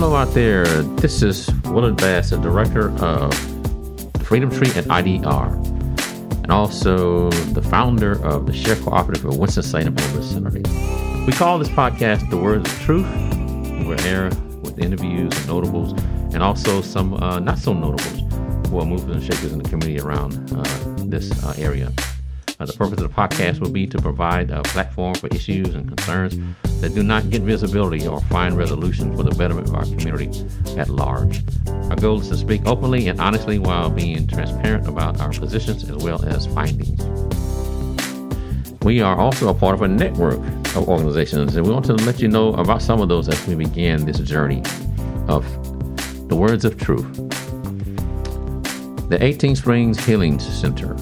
Hello out there. This is Willard Bass, the director of Freedom Tree at IDR, and also the founder of the Share Cooperative of Winston-Salem and vicinity. We call this podcast The Words of Truth. We're here with interviews and notables, and also some uh, not so notables who are movers and shakers in the community around uh, this uh, area. Uh, the purpose of the podcast will be to provide a platform for issues and concerns that do not get visibility or find resolution for the betterment of our community at large. Our goal is to speak openly and honestly while being transparent about our positions as well as findings. We are also a part of a network of organizations, and we want to let you know about some of those as we begin this journey of the words of truth. The 18 Springs Healing Center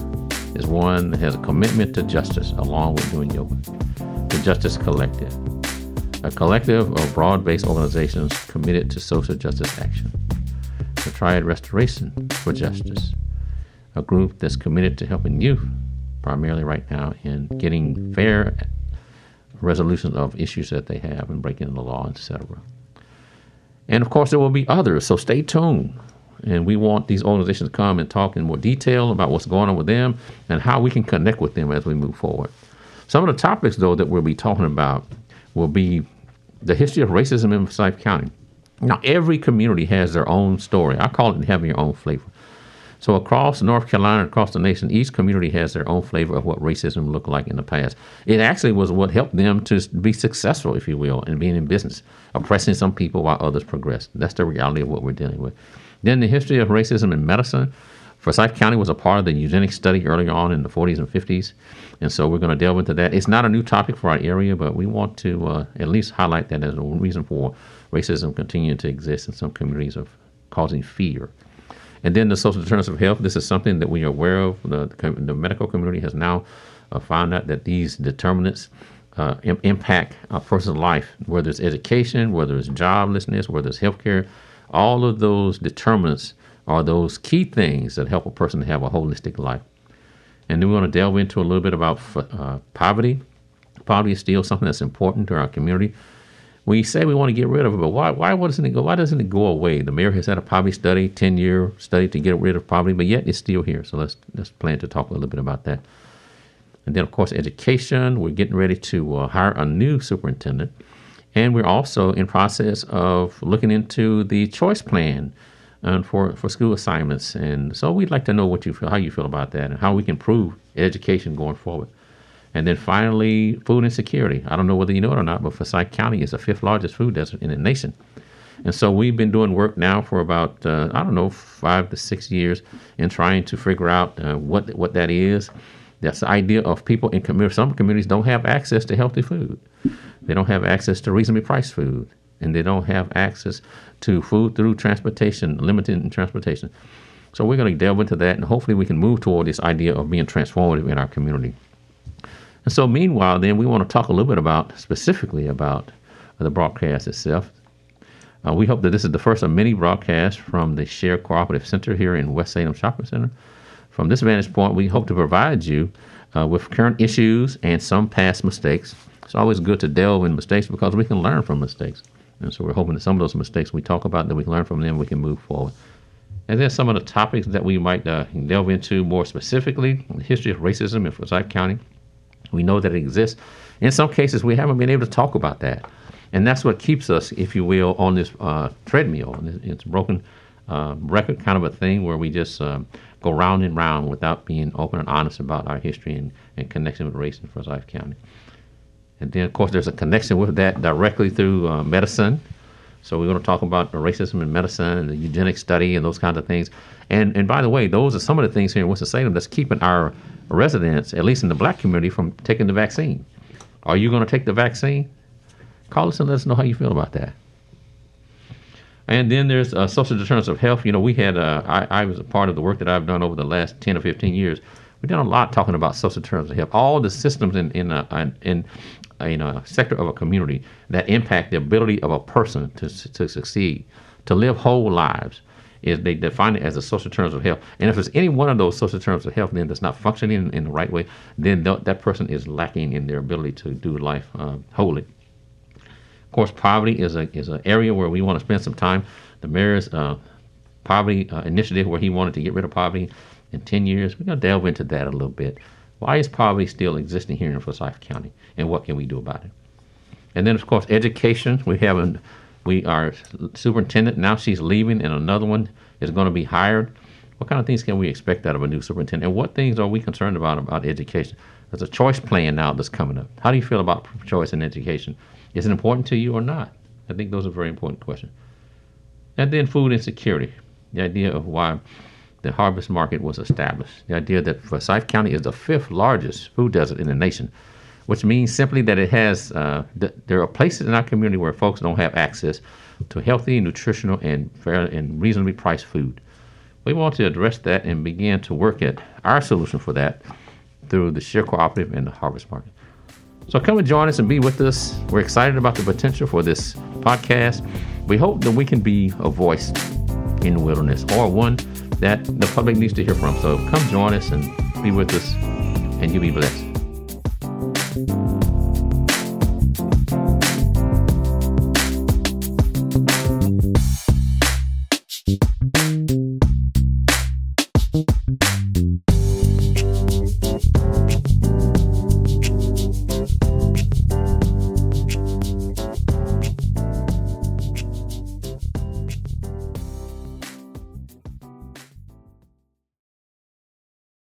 is one that has a commitment to justice along with doing yoga. The Justice Collective, a collective of broad based organizations committed to social justice action. The Triad Restoration for Justice, a group that's committed to helping youth, primarily right now, in getting fair resolution of issues that they have and breaking the law, etc. And of course, there will be others, so stay tuned. And we want these organizations to come and talk in more detail about what's going on with them and how we can connect with them as we move forward. Some of the topics, though, that we'll be talking about will be the history of racism in Forsyth County. Now, every community has their own story. I call it having your own flavor. So, across North Carolina, across the nation, each community has their own flavor of what racism looked like in the past. It actually was what helped them to be successful, if you will, in being in business, oppressing some people while others progressed. That's the reality of what we're dealing with. Then the history of racism in medicine. Forsyth County was a part of the eugenics study early on in the 40s and 50s. And so we're going to delve into that. It's not a new topic for our area, but we want to uh, at least highlight that as a reason for racism continuing to exist in some communities of causing fear. And then the social determinants of health. This is something that we are aware of. The, the medical community has now uh, found out that these determinants uh, Im- impact a person's life, whether it's education, whether it's joblessness, whether it's healthcare all of those determinants are those key things that help a person have a holistic life. And then we want to delve into a little bit about uh, poverty. Poverty is still something that's important to our community. We say we want to get rid of it, but why, why doesn't it go? Why doesn't it go away? The mayor has had a poverty study, ten year study to get rid of poverty, but yet it's still here. So let's let's plan to talk a little bit about that. And then, of course, education. We're getting ready to uh, hire a new superintendent. And we're also in process of looking into the choice plan uh, for, for school assignments. And so we'd like to know what you feel, how you feel about that and how we can improve education going forward. And then finally, food insecurity. I don't know whether you know it or not, but Forsyth County is the fifth largest food desert in the nation. And so we've been doing work now for about, uh, I don't know, five to six years in trying to figure out uh, what, what that is. That's the idea of people in communities. Some communities don't have access to healthy food. They don't have access to reasonably priced food, and they don't have access to food through transportation, limited in transportation. So we're going to delve into that, and hopefully we can move toward this idea of being transformative in our community. And so, meanwhile, then we want to talk a little bit about specifically about the broadcast itself. Uh, we hope that this is the first of many broadcasts from the Share Cooperative Center here in West Salem Shopping Center. From this vantage point, we hope to provide you uh, with current issues and some past mistakes. It's always good to delve in mistakes because we can learn from mistakes. And so we're hoping that some of those mistakes we talk about, that we can learn from them, we can move forward. And then some of the topics that we might uh, delve into more specifically the history of racism in Forsyth County. We know that it exists. In some cases, we haven't been able to talk about that. And that's what keeps us, if you will, on this uh, treadmill. It's broken uh, record kind of a thing where we just um, go round and round without being open and honest about our history and, and connection with race in Forsyth County. And then, of course, there's a connection with that directly through uh, medicine. So we're going to talk about racism in medicine and the eugenic study and those kinds of things. And and by the way, those are some of the things here in Winston-Salem that's keeping our residents, at least in the black community, from taking the vaccine. Are you going to take the vaccine? Call us and let us know how you feel about that. And then there's uh, social determinants of health. You know, we had, uh, I, I, was a part of the work that I've done over the last 10 or 15 years. We've done a lot talking about social determinants of health, all the systems in, in, a, in, in a sector of a community that impact the ability of a person to, to succeed, to live whole lives. Is they define it as a social terms of health, and if there's any one of those social terms of health then that's not functioning in, in the right way, then th- that person is lacking in their ability to do life uh, wholly. Of course, poverty is a is an area where we want to spend some time. The mayor's uh, poverty uh, initiative, where he wanted to get rid of poverty in 10 years, we're going to delve into that a little bit. Why is poverty still existing here in Forsyth County, and what can we do about it? And then, of course, education. We have a, we our superintendent now she's leaving, and another one is going to be hired. What kind of things can we expect out of a new superintendent, and what things are we concerned about about education? There's a choice plan now that's coming up. How do you feel about choice in education? Is it important to you or not? I think those are very important questions. And then food insecurity, the idea of why the harvest market was established, the idea that Forsyth County is the fifth largest food desert in the nation, which means simply that it has, uh, th- there are places in our community where folks don't have access to healthy, nutritional, and fair and reasonably priced food. We want to address that and begin to work at our solution for that through the Share Cooperative and the Harvest Market. So come and join us and be with us. We're excited about the potential for this podcast. We hope that we can be a voice in the wilderness or one that the public needs to hear from. So come join us and be with us, and you'll be blessed.